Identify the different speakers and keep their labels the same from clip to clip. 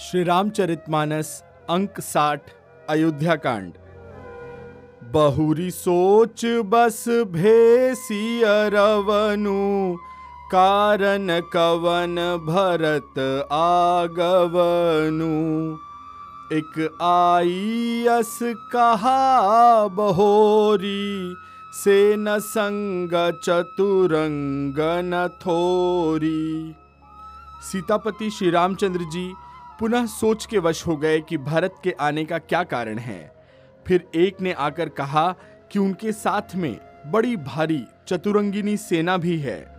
Speaker 1: श्री रामचरितमानस अंक साठ अयोध्या कांड बहुरी सोच बस भेसी अरवनु, कारण कवन भरत आगवनु। एक आई अस कहा बहोरी से न संग चतुरंग न थोरी। सीतापति श्री रामचंद्र जी पुनः सोच के वश हो गए कि भरत के आने का क्या कारण है। फिर एक ने आकर कहा कि उनके साथ में बड़ी भारी चतुरंगिनी सेना भी है।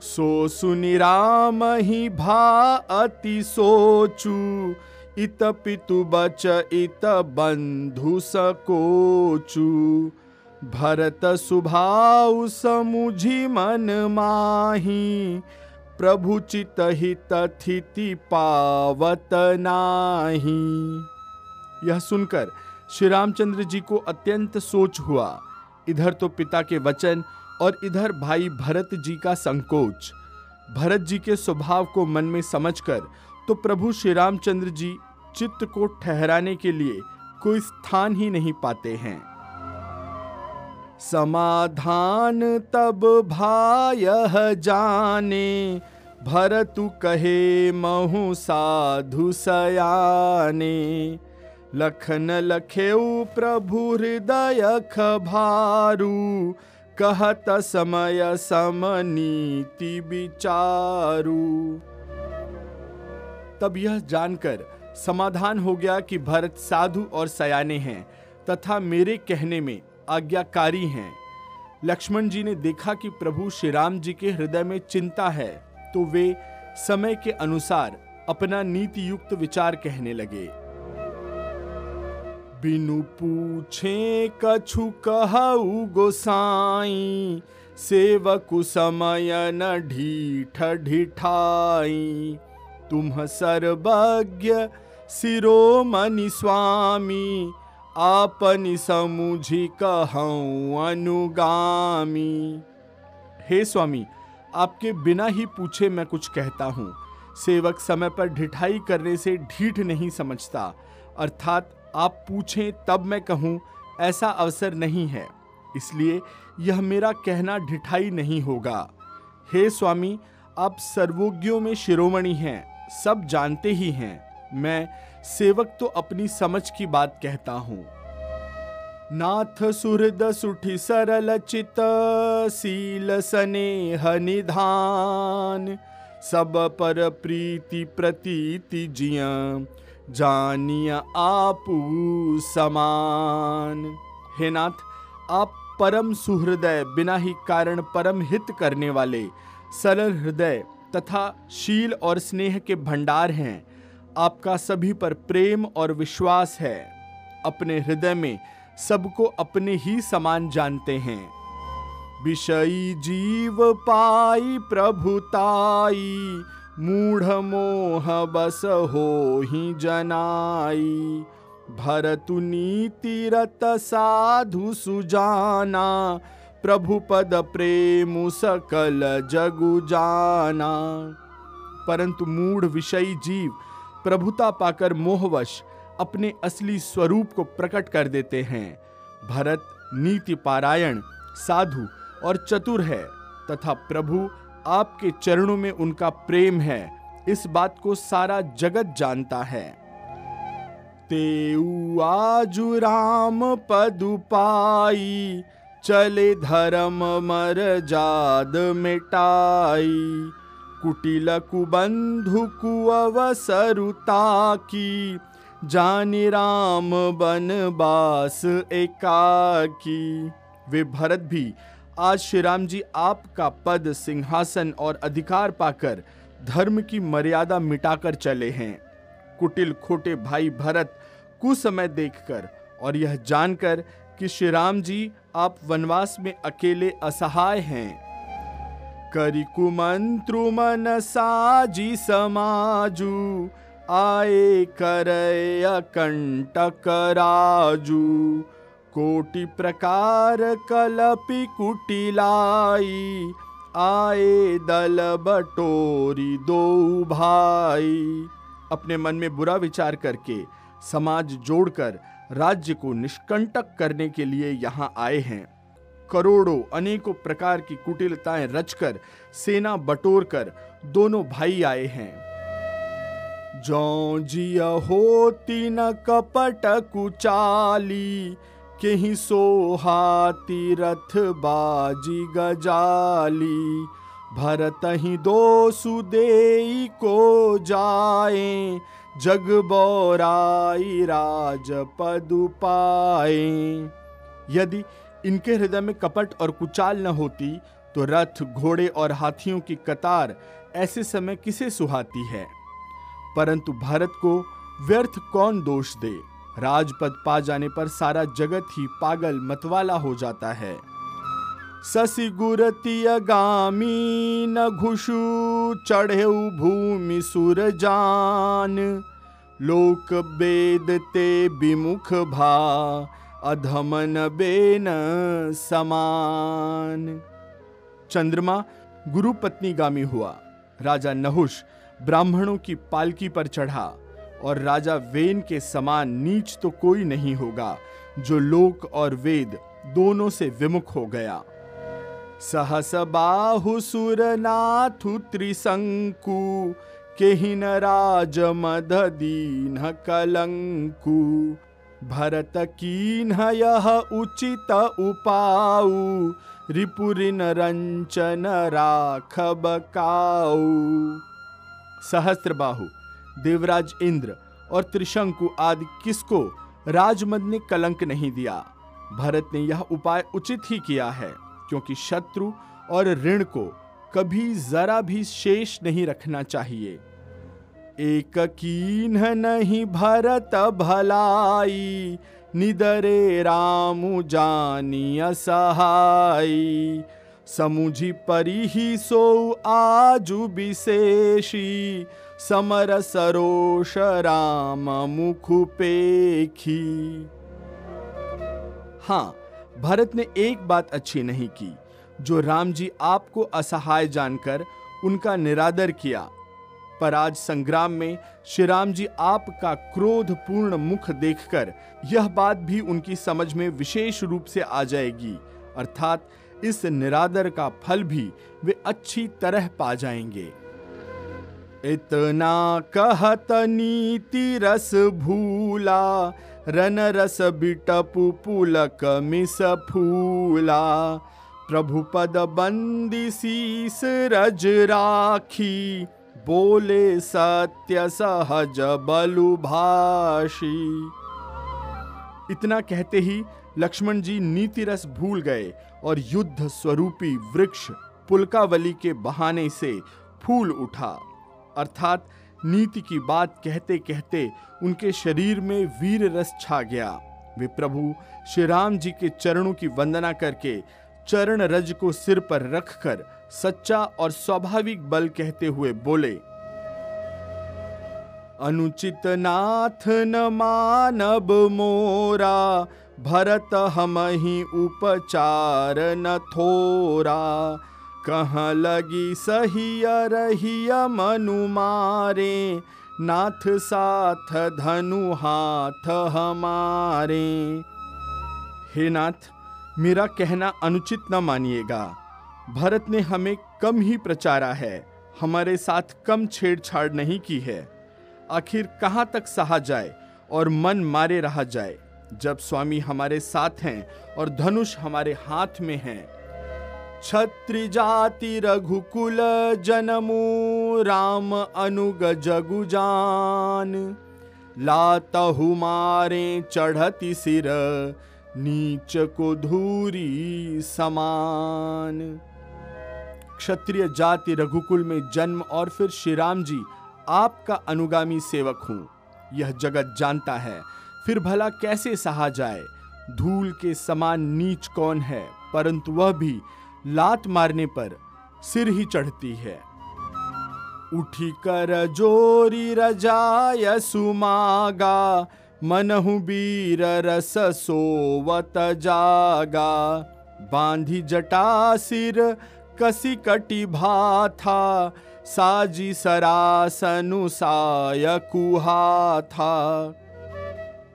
Speaker 1: सो सुनि राम ही भा अति सोचू, इत पितु बच, इत बंधु सकोचू। भरत सुभाउ समुझी मन माही प्रभु चित पावत नाही। यह सुनकर श्री रामचंद्र जी को अत्यंत सोच हुआ। इधर तो पिता के वचन और इधर भाई भरत जी का संकोच। भरत जी के स्वभाव को मन में समझकर तो प्रभु श्री रामचंद्र जी चित्त को ठहराने के लिए कोई स्थान ही नहीं पाते हैं। समाधान तब भाय जाने। भरतु कहे, महु साधु सयाने। लखन लखेऊ प्रभु हृदय खभारू कहत समय समनीति विचारू। तब यह जानकर समाधान हो गया कि भरत साधु और सयाने हैं, तथा मेरे कहने में आज्ञाकारी हैं। लक्ष्मण जी ने देखा कि प्रभु श्री राम जी के हृदय में चिंता है तो वे समय के अनुसार अपना नीति युक्त विचार कहने लगे। बिनु पूछे कछु कहऊ गोसाई, सेवकु समय न ढीठ ढिठाई। तुम सर्वज्ञ शिरोमणि स्वामी आपनि समुझी कहूँ अनुगामी। हे स्वामी, आपके बिना ही पूछे मैं कुछ कहता हूँ। सेवक समय पर ढिठाई करने से ढीठ नहीं समझता। अर्थात आप पूछें तब मैं कहूँ, ऐसा अवसर नहीं है। इसलिए यह मेरा कहना ढिठाई नहीं होगा। हे स्वामी, आप सर्वोज्ञों में शिरोमणि हैं, सब जानते ही हैं। मैं सेवक तो अपनी समझ की बात कहता हूँ। नाथ सुहृद सुठी सरल चित सील स्नेह निधान, सब पर प्रीति प्रतीति जिया, जानिया आपू समान। हे नाथ, आप परम सुहृदय, बिना ही कारण परम हित करने वाले, सरल हृदय तथा शील और स्नेह के भंडार हैं। आपका सभी पर प्रेम और विश्वास है। अपने हृदय में सबको अपने ही समान जानते हैं। विषयी जीव पाई प्रभुताई मूढ़ मोह बस हो ही जनाई। भरतु नीति रत साधु सुजाना, प्रभु पद प्रेम सकल जगु जाना। परंतु मूढ़ विषयी जीव प्रभुता पाकर मोहवश अपने असली स्वरूप को प्रकट कर देते हैं। भरत, नीति पारायण, साधु और चतुर है तथा प्रभु आपके चरणों में उनका प्रेम है। इस बात को सारा जगत जानता है। तेऊ आजु राम पदु पाई, चले धर्म मर जाद मिटाई। कुटिल कुबंधु कुअवसरुता की जानी राम बनबास एकाकी। वे भरत भी, आज श्री राम जी आपका पद सिंहासन और अधिकार पाकर धर्म की मर्यादा मिटाकर चले हैं। कुटिल खोटे भाई भरत कुसमय देखकर और यह जानकर कि श्री राम जी आप वनवास में अकेले असहाय हैं। करी कुमंत्रु मन साजी समाजू आए करे अकंटक राजू कोटि प्रकार कलपि कुटिलाई, आए दल बटोरी दो भाई। अपने मन में बुरा विचार करके समाज जोड़कर राज्य को निष्कंटक करने के लिए यहाँ आए हैं। करोड़ों अनेकों प्रकार की कुटिलताएँ रचकर, सेना बटोर कर दोनों भाई आए हैं। जो जिया होती न कपट कुचाली, केही सोहाती रथ बाजी गजाली। भरत ही दो सुदेई को जाए, जग बोराई राज पदु पाए। यदि इनके हृदय में कपट और कुचाल न होती तो रथ, घोड़े और हाथियों की कतार ऐसे समय किसे सुहाती है? परंतु भारत को व्यर्थ कौन दोष दे? राजपद पा जाने पर सारा जगत ही पागल मतवाला हो जाता है। ससी गुरतिय न घुषु चढ़े भूमि सुर जान लोक वेद ते विमुख भा अधमन बेन समान। चंद्रमा गुरु पत्नी गामी हुआ। राजा नहुष ब्राह्मणों की पालकी पर चढ़ा और राजा वेन के समान नीच तो कोई नहीं होगा, जो लोक और वेद दोनों से विमुख हो गया। सहस बाहु सुर नाथु त्रिशंकु, केहिन राज मद दीन कलंकु। भरत यह उचित उपाऊ रिपुरिन रंचन राखब काऊ सहस्त्रबाहु देवराज इंद्र और त्रिशंकु आदि किसको राजमद ने कलंक नहीं दिया? भरत ने यह उपाय उचित ही किया है, क्योंकि शत्रु और ऋण को कभी जरा भी शेष नहीं रखना चाहिए। एक कीन नहीं भरत भलाई, निदरे रामु जानी असहाई समुझी परी ही सो आजु विशेषी, समर सरोष राम मुख पेखी। हाँ भरत ने एक बात अच्छी नहीं की, जो राम जी आपको असहाय जानकर उनका निरादर किया। पर आज संग्राम में श्री राम जी आपका क्रोध पूर्ण मुख देखकर यह बात भी उनकी समझ में विशेष रूप से आ जाएगी। अर्थात इस निरादर का फल भी वे अच्छी तरह पा जाएँगे। इतना कहत नीति रस भूला रन रस बिटपु पुलक मिस फूला। प्रभु पद बंदी शीस रज राखी बोले सत्य सहज बलु भाषी। इतना कहते ही लक्ष्मण जी नीति रस भूल गए और युद्ध स्वरूपी वृक्ष पुलकावली के बहाने से फूल उठा। अर्थात नीति की बात कहते कहते उनके शरीर में वीर रस छा गया। वे प्रभु श्री राम जी के चरणों की वंदना करके चरण रज को सिर पर रखकर सच्चा और स्वाभाविक बल कहते हुए बोले अनुचित नाथ न मानब मोरा, भरत हम ही उपचार न थोरा। कह लगी सही रहिया मनु मारे, नाथ साथ धनु हाथ हमारे। हे नाथ, मेरा कहना अनुचित न मानिएगा। भरत ने हमें कम ही प्रचारा है, हमारे साथ कम छेड़छाड़ नहीं की है। आखिर कहाँ तक सहा जाए और मन मारे रहा जाए, जब स्वामी हमारे साथ हैं और धनुष हमारे हाथ में हैं। छत्री जाति रघुकुल जनमु, राम अनुग जगु जान। लातहु मारे चढ़ती सिर, नीच को धूरी समान। क्षत्रिय जाति रघुकुल में जन्म और फिर श्री राम जी आपका अनुगामी सेवक हूँ। यह जगत जानता है। फिर भला कैसे सहा जाए? धूल के समान नीच कौन है? परंतु वह भी लात मारने पर सिर ही चढ़ती है। उठी कर जोरी रजाय सुमागा, मनहु बीर रस सोवत जागा। बांधी जटा सिर कसी कटी भाथा, साजी सरासनुसाय कुहा था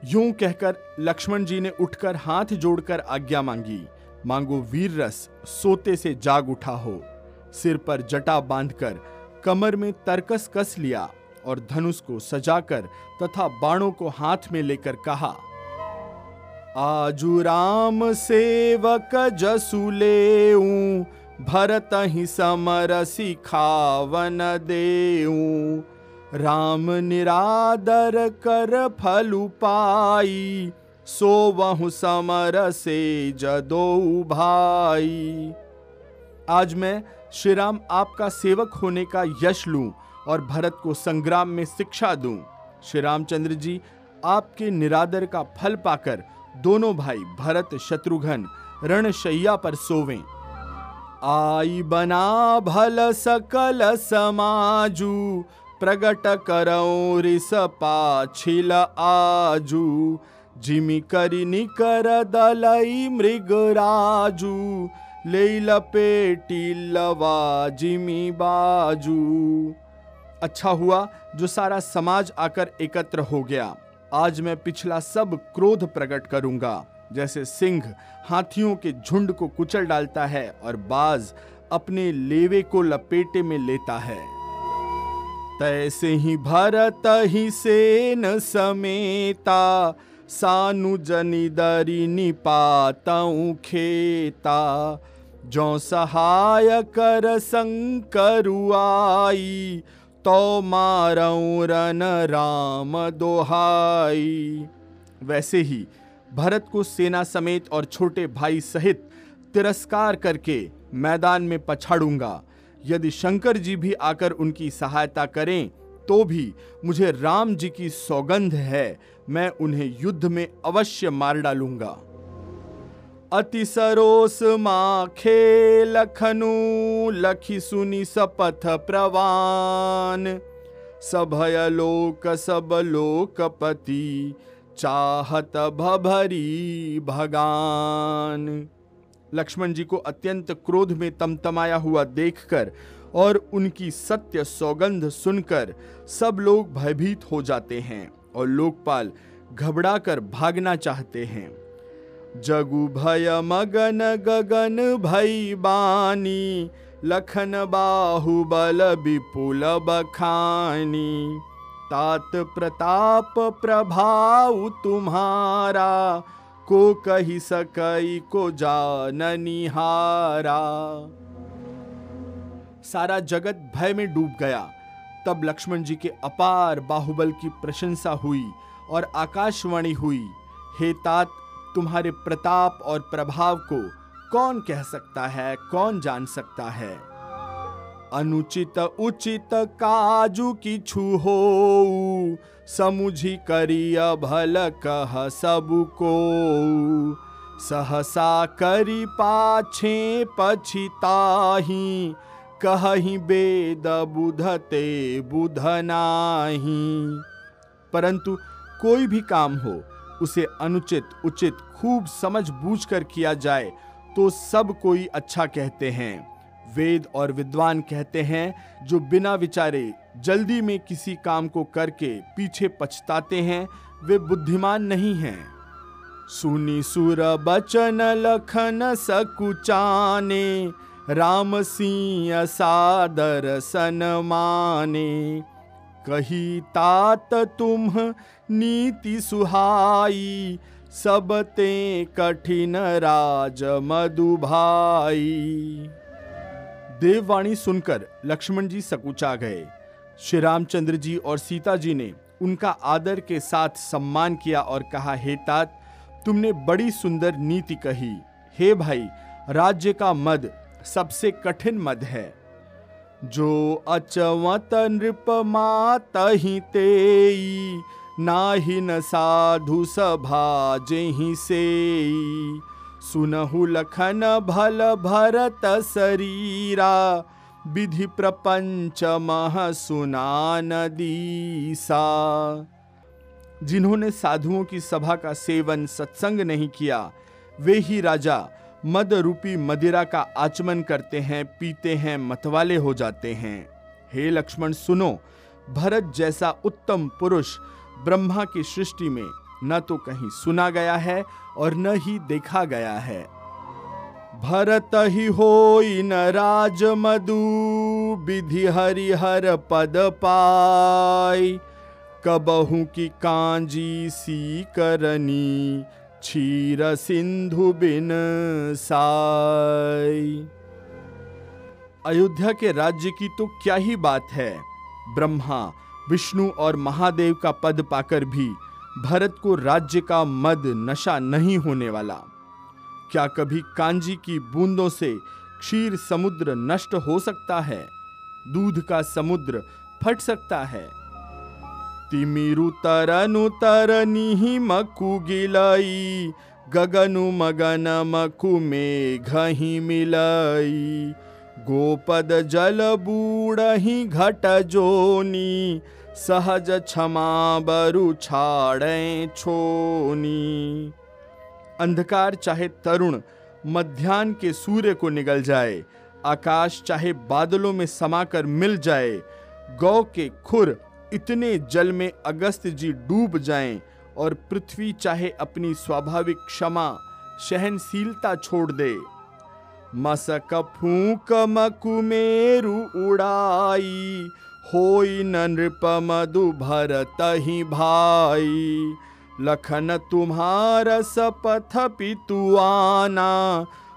Speaker 1: यूँ कहकर लक्ष्मण जी ने उठकर हाथ जोड़कर आज्ञा मांगी। मांगो वीर रस, सोते से जाग उठा हो। सिर पर जटा बांधकर कमर में तरकस कस लिया और धनुष को सजाकर तथा बाणों को हाथ में लेकर कहा, आजू राम सेवक जसुले भरत ही समर सिखावन देऊ। राम निरादर कर फलु पाई सो वहु समर से जदो भाई। आज मैं श्री राम आपका सेवक होने का यश लूँ और भरत को संग्राम में शिक्षा दूँ। श्री रामचंद्र जी, आपके निरादर का फल पाकर दोनों भाई भरत शत्रुघ्न रणशैया पर सोवें। आई बना भल सकल समाजू, प्रगट करो रिस पाछिल आजू। जिमि करी निकर दलई मृग राजू ले लपेटी लवा जिमी बाजू। अच्छा हुआ जो सारा समाज आकर एकत्र हो गया। आज मैं पिछला सब क्रोध प्रकट करूँगा, जैसे सिंह हाथियों के झुंड को कुचल डालता है और बाज अपने लेवे को लपेटे में लेता है। तैसे ही भरत ही सेन समेता, सानु जनी दरी निपातऊ खेता। जो सहाय कर संकरुआई तो मारऊ रन राम दोहाई। वैसे ही भरत को सेना समेत और छोटे भाई सहित तिरस्कार करके मैदान में पछाड़ूँगा। यदि शंकर जी भी आकर उनकी सहायता करें तो भी मुझे राम जी की सौगंध है। मैं उन्हें युद्ध में अवश्य मार डालूँगा। अति सरोस माखे लखनु, लखी सुनी सपथ प्रवान। सभय लोक, सब लोकपति चाहत भभरी भगान। लक्ष्मण जी को अत्यंत क्रोध में तमतमाया हुआ देखकर और उनकी सत्य सौगंध सुनकर सब लोग भयभीत हो जाते हैं और लोकपाल घबराकर भागना चाहते हैं। जगु भय मगन गगन भई बानी, लखन बाहुबल विपुल बखानी। तात प्रताप प्रभाव तुम्हारा, को कही सकई, को जाननिहारा सारा जगत भय में डूब गया। तब लक्ष्मण जी के अपार बाहुबल की प्रशंसा हुई और आकाशवाणी हुई, हे तात, तुम्हारे प्रताप और प्रभाव को कौन कह सकता है, कौन जान सकता है? अनुचित उचित काजू की हो समुझी करिय भल कह सबको। सहसा करी पाछे पछिताही कहीं बेद बुधते बुधनाही परंतु कोई भी काम हो, उसे अनुचित उचित खूब समझ बूझ कर किया जाए तो सब कोई अच्छा कहते हैं। वेद और विद्वान कहते हैं, जो बिना विचारे जल्दी में किसी काम को करके पीछे पछताते हैं, वे बुद्धिमान नहीं हैं। सुनी सुर बचन लखन सकुचाने, राम सिंह सादर सन माने। कही तात तुम नीति सुहाई सबते कठिन राज मधु भाई देववाणी सुनकर लक्ष्मण जी सकुचा गए। श्री रामचंद्र जी और सीता जी ने उनका आदर के साथ सम्मान किया और कहा, हे तात, तुमने बड़ी सुंदर नीति कही। हे भाई, राज्य का मद सबसे कठिन मद है। जो अचवत नृप मात ही तेई नाही न साधु सभा जेहि से सुनहु लखन भल भरत शरीरा, विधि प्रपंच मह सुनान दीसा। जिन्होंने साधुओं की सभा का सेवन सत्संग नहीं किया, वे ही राजा मद रूपी मदिरा का आचमन करते हैं, पीते हैं, मतवाले हो जाते हैं। हे लक्ष्मण, सुनो, भरत जैसा उत्तम पुरुष ब्रह्मा की सृष्टि में न तो कहीं सुना गया है और न ही देखा गया है। भरत ही हो न राज मधु विधि हरिहर पद पाई। कबहू की कांजी सी करनी क्षीर सिंधु बिन साई। अयोध्या के राज्य की तो क्या ही बात है। ब्रह्मा, विष्णु और महादेव का पद पाकर भी भरत को राज्य का मद नशा नहीं होने वाला। क्या कभी कांजी की बूंदों से क्षीर समुद्र नष्ट हो सकता है? दूध का समुद्र फट सकता है। तिमिरु तरनु तरनी मकु गिलाई, गगनु मगन मकु में घही मिलाई। गोपद जल बूढ़ही घट जोनी सहज क्षमा बरु छाड़े छोनी। अंधकार चाहे तरुण, मध्यान्ह के सूर्य को निगल जाए, आकाश चाहे बादलों में समाकर मिल जाए, गौ के खुर इतने जल में अगस्त जी डूब जाएँ और पृथ्वी चाहे अपनी स्वाभाविक क्षमा, सहनशीलता छोड़ दे। मसक फूक मकुमेरु उड़ाई होई नृप मधु भरत ही भाई। लखन तुम्हार सपथ पितुआना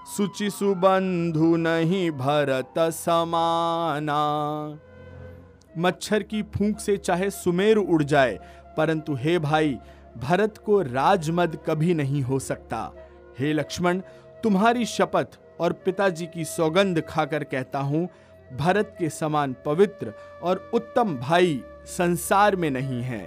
Speaker 1: सुचि सुबंधु नहीं भरत समाना। मच्छर की फूंक से चाहे सुमेर उड़ जाए, परंतु हे भाई, भरत को राजमद कभी नहीं हो सकता। हे लक्ष्मण, तुम्हारी शपथ और पिताजी की सौगंध खाकर कहता हूँ भरत के समान पवित्र और उत्तम भाई संसार में नहीं है।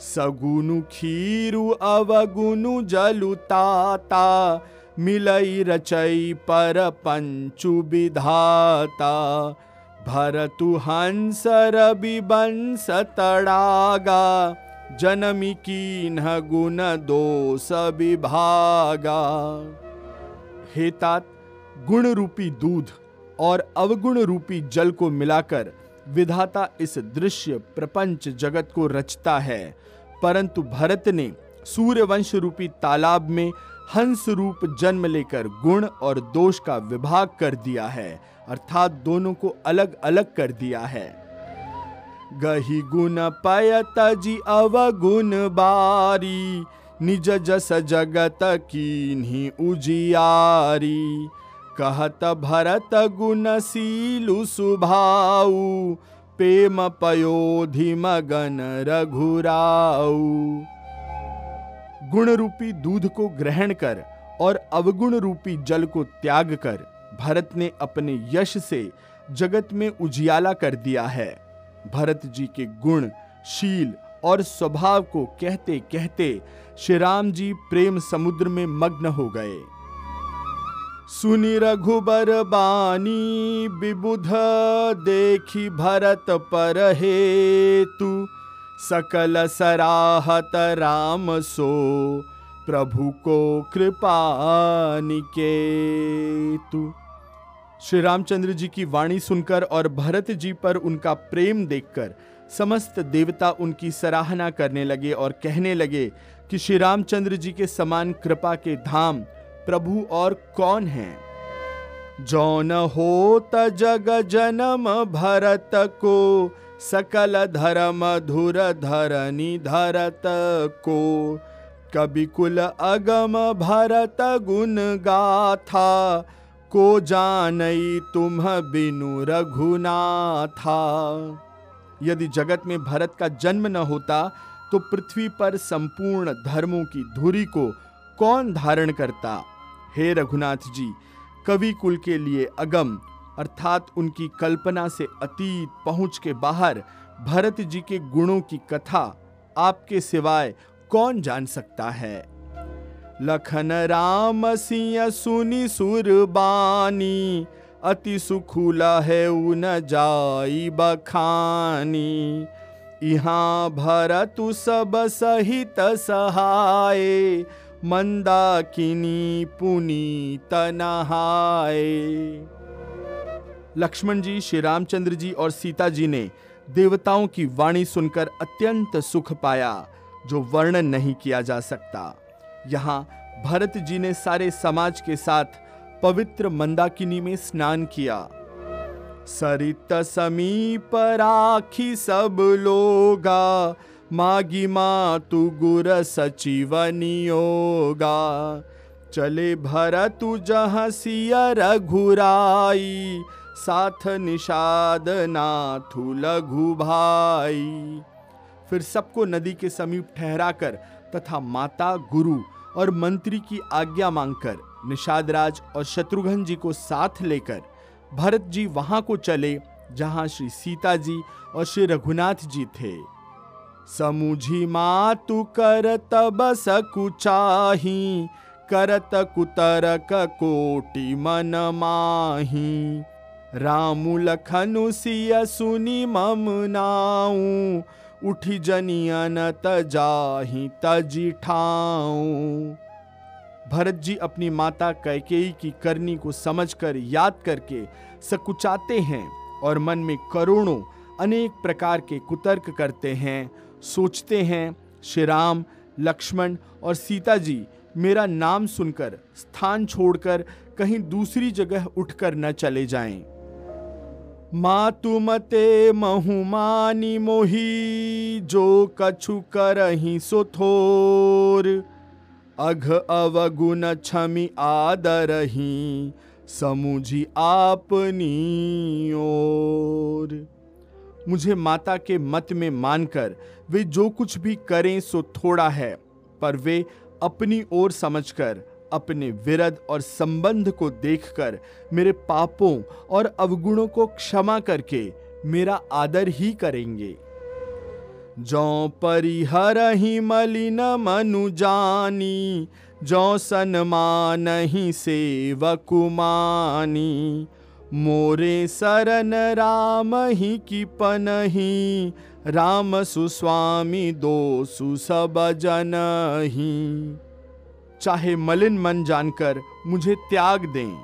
Speaker 1: सगुनु खीरु अवगुनु जलु ताता, मिलई रचई पर पंचु विधाता। भरतु हंस रवि बंस तड़ागा, जनमी कीन्ह गुण दोष विभागा। हेतात गुण रूपी दूध और अवगुण रूपी जल को मिलाकर विधाता इस दृश्य प्रपंच जगत को रचता है। परंतु भरत ने सूर्यवंश रूपी तालाब में हंस रूप जन्म लेकर गुण और दोष का विभाग कर दिया है, अर्थात दोनों को अलग अलग कर दिया है। गही गुण पयत जी अवगुण बारी, निज जस जगत की उजियारी। कहत भरत गुणशीलु सुभाऊ, प्रेम पयोधि मगन रघुराऊ। गुण रूपी दूध को ग्रहण कर और अवगुण रूपी जल को त्याग कर भरत ने अपने यश से जगत में उजियाला कर दिया है। भरत जी के गुण, शील और स्वभाव को कहते कहते श्री राम जी प्रेम समुद्र में मग्न हो गए। सुनि रघुबर बानी, विबुध देखी भरत पर हेतु सकल सराहत राम सो, प्रभु को कृपा निकेतु। श्री रामचंद्र जी की वाणी सुनकर और भरत जी पर उनका प्रेम देखकर समस्त देवता उनकी सराहना करने लगे और कहने लगे कि श्री रामचंद्र जी के समान कृपा के धाम प्रभु और कौन है? जौन होत जग जन्म भरत को, सकल धर्म धुर धरनी धरत को। कवि कुल अगम भरत गुण गाथा, को जानई तुम बिनु रघुनाथा। यदि जगत में भरत का जन्म न होता तो पृथ्वी पर संपूर्ण धर्मों की धुरी को कौन धारण करता? हे रघुनाथ जी, कवि कुल के लिए अगम, अर्थात उनकी कल्पना से अतीत पहुँच के बाहर, भरत जी के गुणों की कथा आपके सिवाय कौन जान सकता है? लखन राम सिंह सुनी सुरबानी अति सुखुला है उन जाई बखानी। यहाँ भरतु सब सहित सहाय मंदाकिनी पुनीत नहाय लक्ष्मण जी श्री रामचंद्र जी और सीता जी ने देवताओं की वाणी सुनकर अत्यंत सुख पाया, जो वर्णन नहीं किया जा सकता। यहाँ भरत जी ने सारे समाज के साथ पवित्र मंदाकिनी में स्नान किया। सरित समीप राखी सब लोगा मागी तू गुर सचिव नियोगा। चले भरत जहाँ सिया रघुराई, साथ निषाद नाथु लघु भाई। फिर सबको नदी के समीप ठहराकर तथा माता, गुरु और मंत्री की आज्ञा मांगकर निषाद राज और शत्रुघ्न जी को साथ लेकर भरत जी वहाँ को चले, जहाँ श्री सीता जी और श्री रघुनाथ जी थे। समुझी मातु कर तब सकुचाही करत कुतरक कोटि मन माही। रामु लखनु सिय सुनी मम नाऊ उठी जनियन तजाही तजी ठाऊ भरत जी अपनी माता कैकेयी की करनी को समझकर, याद करके सकुचाते हैं और मन में करोड़ों अनेक प्रकार के कुतर्क करते हैं। सोचते हैं श्री राम लक्ष्मण और सीता जी मेरा नाम सुनकर, स्थान छोड़कर कहीं दूसरी जगह उठकर न चले जाएँ। मातुमते महुमानी मोही, जो कछु करही सो थोर अघ अवगुण छमि आदरही, समुझी आपनी ओर मुझे माता के मत में मानकर वे जो कुछ भी करें सो थोड़ा है, पर वे अपनी ओर समझकर, अपने विरद और संबंध को देखकर मेरे पापों और अवगुणों को क्षमा करके मेरा आदर ही करेंगे। जो परिहर ही मलिन मनु जानी, जो सन्मान ही सेवकुमानी मोरे सरन राम ही की पनही, राम सुस्वामी दो सुसब जन ही चाहे मलिन मन जानकर मुझे त्याग दें,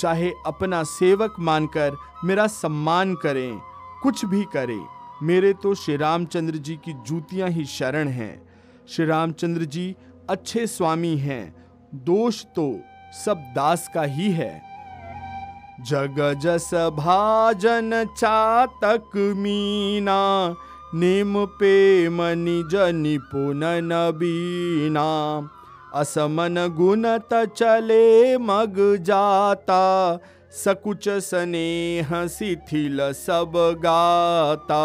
Speaker 1: चाहे अपना सेवक मानकर मेरा सम्मान करें, कुछ भी करें, मेरे तो श्री रामचंद्र जी की जूतियाँ ही शरण हैं। श्री रामचंद्र जी अच्छे स्वामी हैं, दोष तो सब दास का ही है। जग जस भाजन चातक मीना, निम पे मनि जनि पुन नबीना असमन गुणत चले मग जाता, सकुच स्नेह शिथिल सब गाता।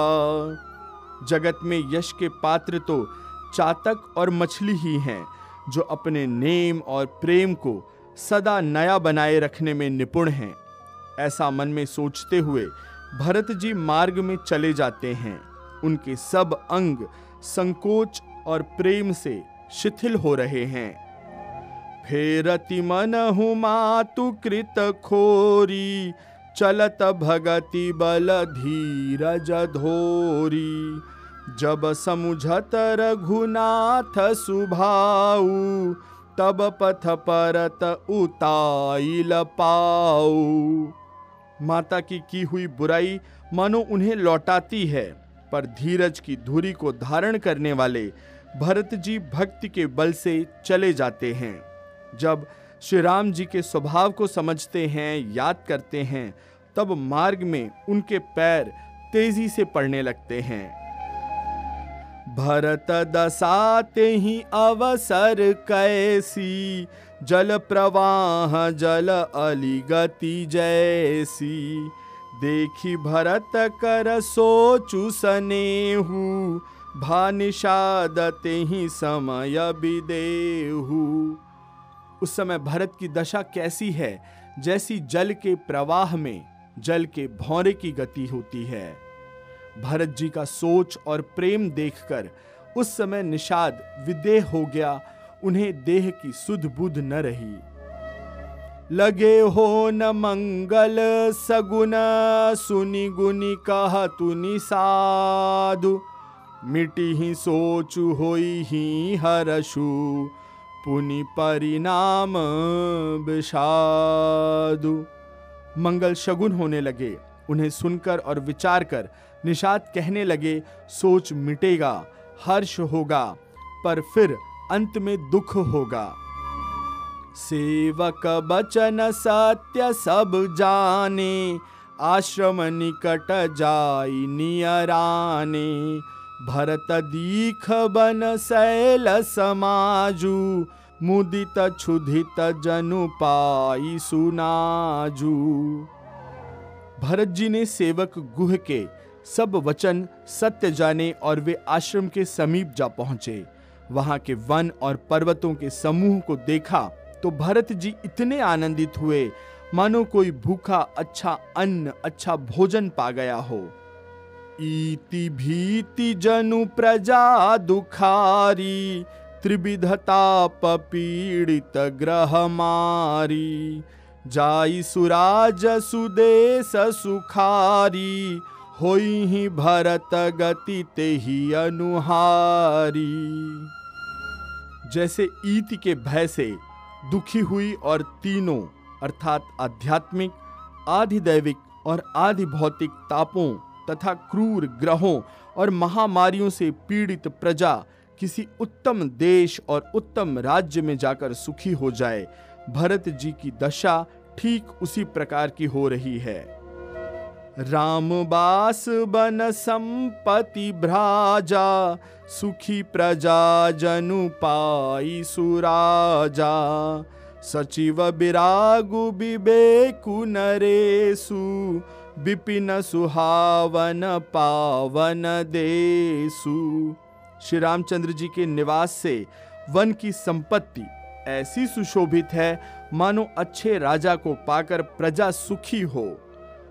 Speaker 1: जगत में यश के पात्र तो चातक और मछली ही हैं, जो अपने नेम और प्रेम को सदा नया बनाए रखने में निपुण हैं। ऐसा मन में सोचते हुए भरत जी मार्ग में चले जाते हैं। उनके सब अंग संकोच और प्रेम से शिथिल हो रहे हैं। फेरति मन मातु कृत खोरी, चलत भगति बल धीरज धोरी। जब समुझत रघुनाथ सुभाऊ, तब पथ परत उताइल पाऊ। माता की की हुई बुराई मानो उन्हें लौटाती है, पर धीरज की धुरी को धारण करने वाले भरत जी भक्ति के बल से चले जाते हैं। जब श्री राम जी के स्वभाव को समझते हैं, याद करते हैं, तब मार्ग में उनके पैर तेज़ी से पड़ने लगते हैं। भरत दसाते ही अवसर कैसी। जल प्रवाह, जल अली गति जैसी। देखी भरत कर सोचु सनेहू, भानिषादते ही समय विदेहू उस समय भरत की दशा कैसी है? जैसी जल के प्रवाह में, जल के भौरे की गति होती है। भरत जी का सोच और प्रेम देखकर उस समय निषाद विदेह हो गया, उन्हें देह की सुध बुध न रही। लगे हो न मंगल सगुन, सुनी गुनी कह तुनि साधु। मिटी ही सोचु होई ही हरशु पुनि परिणाम विषादु। मंगल शगुन होने लगे, उन्हें सुनकर और विचार कर निषाद कहने लगे, सोच मिटेगा, हर्ष होगा, पर फिर अंत में दुख होगा। सेवक बचन सत्य सब जाने, आश्रम निकट जाई नियराने। भरत दीख बन शैल समाजू, मुदित क्षुधित जनु पाई सुनाजू। भरत जी ने सेवक गुह के सब वचन सत्य जाने और वे आश्रम के समीप जा पहुँचे। वहाँ के वन और पर्वतों के समूह को देखा तो भरत जी इतने आनंदित हुए। मानो कोई भूखा अच्छा अन्न अच्छा भोजन पा गया हो। इति भीति जनु प्रजा दुखारी, त्रिविधता पीड़ित ग्रह मारी। जाई सुराज सुदेश सुखारी होई ही भरत गति ते ही अनुहारी। जैसे ईति के भय से दुखी हुई और तीनों, अर्थात आध्यात्मिक, आधिदैविक और आधि भौतिक तापों तथा क्रूर ग्रहों और महामारियों से पीड़ित प्रजा किसी उत्तम देश और उत्तम राज्य में जाकर सुखी हो जाए, भरत जी की दशा ठीक उसी प्रकार की हो रही है। रामबास बन संपति भ्राजा, सुखी प्रजा जनु पाई सुराजा। सचिव विरागु विवेकु नरेसु विपिन सुहावन पावन देसु श्री रामचंद्र जी के निवास से वन की संपत्ति ऐसी सुशोभित है, मानो अच्छे राजा को पाकर प्रजा सुखी हो।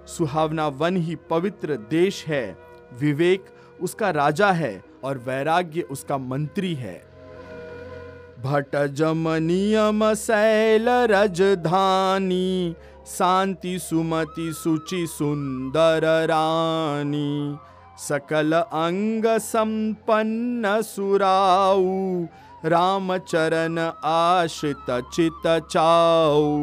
Speaker 1: सुहावना वन ही पवित्र देश है, विवेक उसका राजा है और वैराग्य उसका मंत्री है। भट जम नियम शैल रजधानी, शांति सुमति सुचि सुंदर रानी, सकल अंग संपन्न सुराऊ, रामचरण आश्रित चित चाऊ।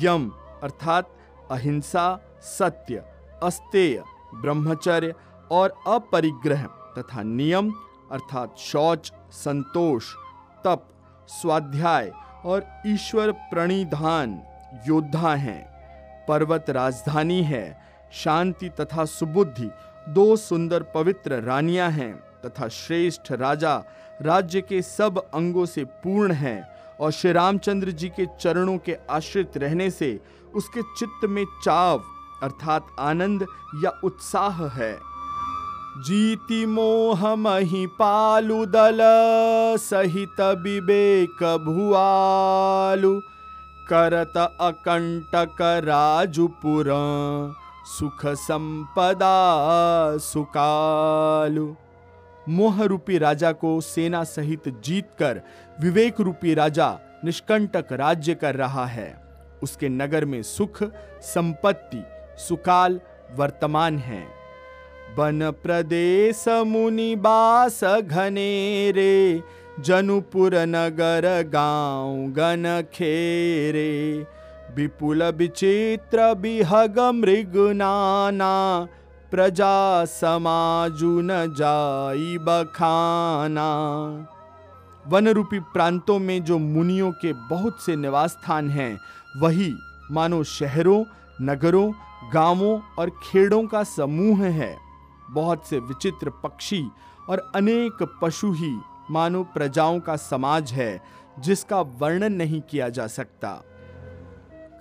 Speaker 1: यम, अर्थात अहिंसा, सत्य, अस्तेय, ब्रह्मचर्य और अपरिग्रह तथा नियम अर्थात शौच, संतोष, तप, स्वाध्याय और ईश्वर प्रणिधान योद्धा हैं। पर्वत राजधानी है, शांति तथा सुबुद्धि दो सुंदर पवित्र रानियाँ हैं तथा श्रेष्ठ राजा राज्य के सब अंगों से पूर्ण है और श्री रामचंद्र जी के चरणों के आश्रित रहने से उसके चित्त में चाव अर्थात आनंद या उत्साह है। जीति मोह मही पालु दल, सहित विवेक भुआलु। करत अकंटक राजुपुर, सुख संपदा सुकालु। मोह रूपी राजा को सेना सहित जीतकर विवेक रूपी राजा निष्कंटक राज्य कर रहा है। उसके नगर में सुख, संपत्ति, सुकाल वर्तमान है। बन प्रदेश मुनि बास घनेरे, जनुपुर नगर गाँव गन खेरे। विपुल विचित्र बिहग मृग नाना, प्रजा समाजु न जाई बखाना। वन रूपी प्रांतों में जो मुनियों के बहुत से निवास स्थान हैं वही मानो शहरों, नगरों, गाँवों और खेड़ों का समूह है। बहुत से विचित्र पक्षी और अनेक पशु ही मानो प्रजाओं का समाज है, जिसका वर्णन नहीं किया जा सकता।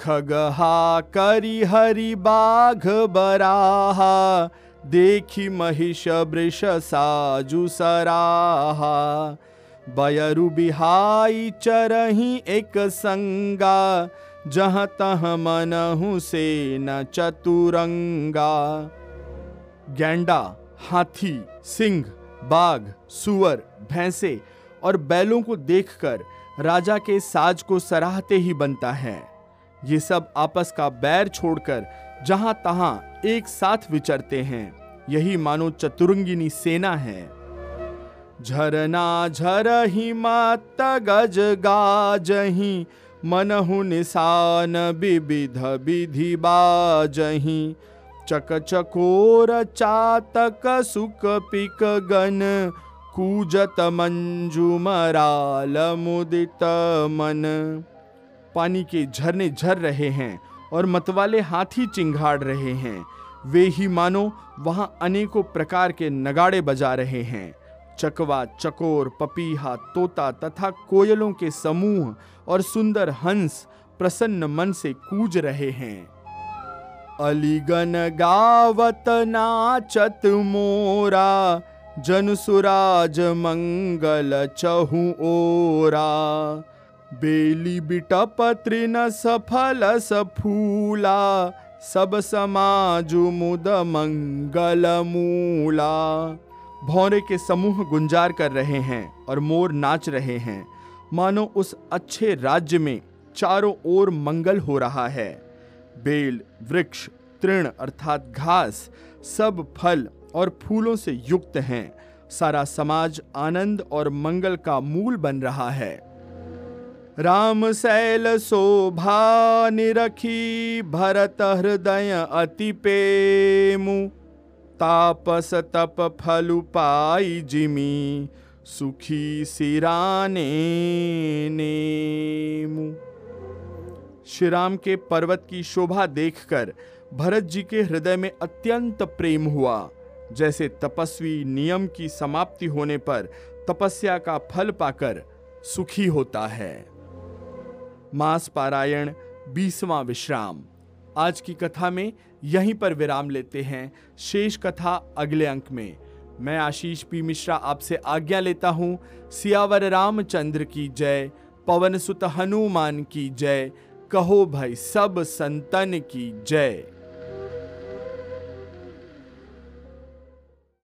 Speaker 1: खगहा करी हरि बाघ बराहा, देखी महिष वृष साजु सराहा। बयरु बिहाई चरही एक संगा जहाँ तह मनहु से न चतुरंगा। गैंडा, हाथी, सिंह, बाघ, सुअर, भैंसे और बैलों को देखकर राजा के साज को सराहते ही बनता है। ये सब आपस का बैर छोड़कर जहाँ तहां एक साथ विचरते हैं, यही मानो चतुरंगिनी सेना है। झरना झर ही मात गज गाजही मनहु निशान विविध विधि बाजही। चक चकोर चातक सुक पिक गन, कूजत मंजू मराल मुदित मन। पानी के झरने झर रहे हैं और मतवाले हाथी चिंगाड़ रहे हैं। वे ही मानो वहाँ अनेकों प्रकार के नगाड़े बजा रहे हैं। चकवा, चकोर, पपीहा, तोता तथा कोयलों के समूह और सुंदर हंस प्रसन्न मन से कूज रहे हैं। अलीगन गावत नाचत मोरा जन सुराज मंगल चहु ओरा। बेली बिटपत्र न सफल सफूला सब समाज मुद मंगल मूला। भौरे के समूह गुंजार कर रहे हैं और मोर नाच रहे हैं। मानो उस अच्छे राज्य में चारों ओर मंगल हो रहा है। बेल, वृक्ष, तृण अर्थात घास, सब फल और फूलों से युक्त हैं। सारा समाज आनंद और मंगल का मूल बन रहा है। राम शैल शोभा निरखी, भरत हृदय अति पेमु तापस तप फलु पाई जिमी, सुखी सिराने नेमु। श्री राम के पर्वत की शोभा देखकर भरत जी के हृदय में अत्यंत प्रेम हुआ। जैसे तपस्वी नियम की समाप्ति होने पर तपस्या का फल पाकर सुखी होता है। मास पारायण, बीसवां विश्राम। आज की कथा में यहीं पर विराम लेते हैं शेष कथा अगले अंक में। मैं आशीष पी मिश्रा आपसे आज्ञा लेता हूँ। सियावर रामचंद्र की जय, पवन सुत हनुमान की जय, कहो भाई सब संतन की जय।